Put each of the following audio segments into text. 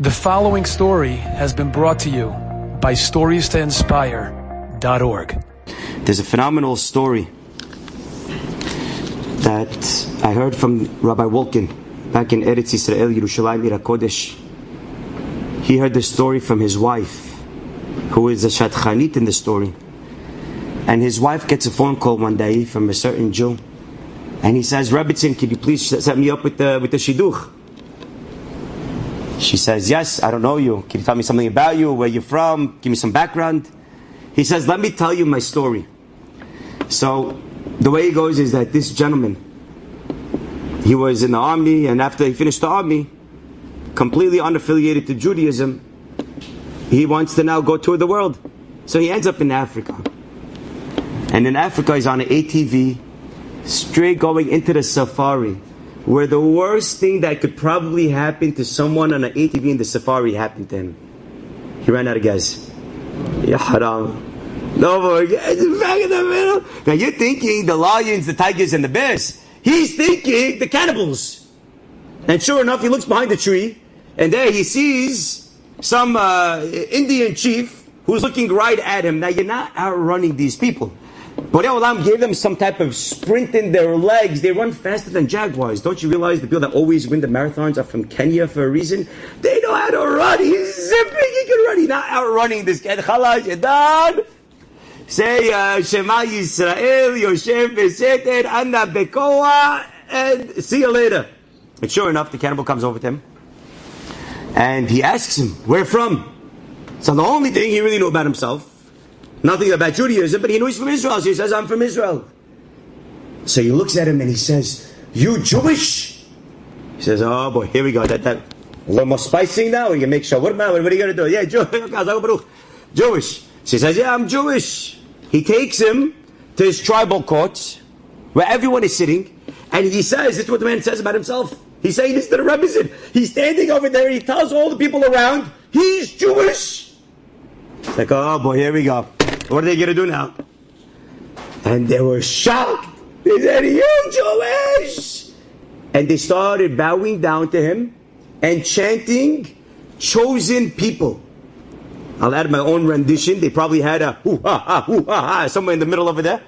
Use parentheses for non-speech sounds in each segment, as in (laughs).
The following story has been brought to you by StoriesToInspire.org. There's a phenomenal story that I heard from Rabbi Wolkin back in Eretz Yisrael, Yerushalayim, Ir Kodesh. He heard the story from his wife, who is a Shadchanit in the story. And his wife gets a phone call one day from a certain Jew. And he says, Rebbitzin, can you please set me up with the, with the Shidduch? She says, Yes, I don't know you. Can you tell me something about you? Where you're from? Give me some background. He says, Let me tell you my story. So, the way it goes is that this gentleman, he was in the army, and after he finished the army, completely unaffiliated to Judaism, he wants to now go tour the world. So he ends up in Africa. And in Africa, he's on an ATV, straight going into the safari where the worst thing that could probably happen to someone on an ATV in the safari happened to him. He ran out of gas. Ya haram. No more gas. Back in the middle. Now you're thinking the lions, the tigers, and the bears. He's thinking the cannibals. And sure enough, he looks behind the tree, and there he sees some uh, Indian chief who's looking right at him. Now you're not outrunning these people. Borei Olam gave them some type of sprint in their legs. They run faster than jaguars. Don't you realize the people that always win the marathons are from Kenya for a reason? They know how to run. He's zipping. He can run. He's not outrunning this guy. Chalaj. Say uh, Shema Yisrael, Yoshev Beseter, Ana Bekoach, and see you later. And sure enough, the cannibal comes over to him. And he asks him, where from? So the only thing he really knew about himself Nothing about Judaism, but he knows he's from Israel. So he says, I'm from Israel. So he looks at him and he says, You Jewish? He says, Oh boy, here we go. That, that, a little more spicing now. We can make sure. What, are you going to do? Yeah, Jew- (laughs) Jewish. So he says, Yeah, I'm Jewish. He takes him to his tribal court where everyone is sitting and he says, This is what the man says about himself. He's saying this to the Rebbetzin. He's standing over there. He tells all the people around, He's Jewish. Like, oh boy, here we go. What are they going to do now? And they were shocked. They said, You Jewish! And they started bowing down to him and chanting, Chosen people. I'll add my own rendition. They probably had a hoo ha ha hoo ha ha somewhere in the middle over there.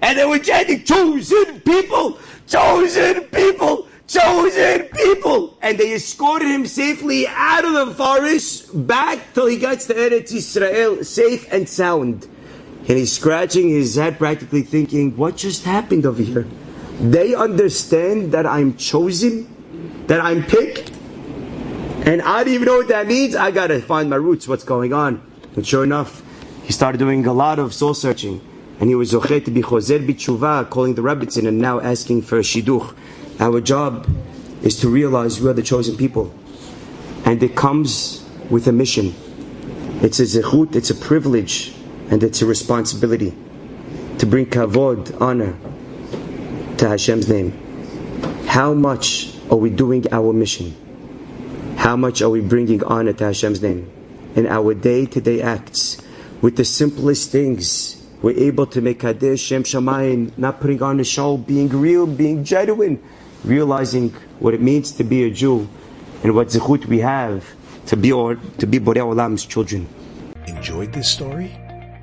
And they were chanting, Chosen people! Chosen people! Chosen people! And they escorted him safely out of the forest back till he gets to Eretz Israel, safe and sound. And he's scratching his head, practically thinking, What just happened over here? They understand that I'm chosen, that I'm picked, and I don't even know what that means. I gotta find my roots, what's going on. And sure enough, he started doing a lot of soul searching. And he was zochet to be chozer b'tshuva, calling the Rebbitzin and now asking for a shidduch. Our job is to realize we are the chosen people. And it comes with a mission. It's a zechut, it's a privilege and it's a responsibility to bring kavod, honor to Hashem's name. How much are we doing our mission? How much are we bringing honor to Hashem's name? In our day-to-day acts, with the simplest things, we're able to make Kiddush Shem Shamayim, not putting on a show, being real, being genuine, realizing what it means to be a Jew, and what zechut we have to be or, to be Borei Olam's children. Enjoyed this story?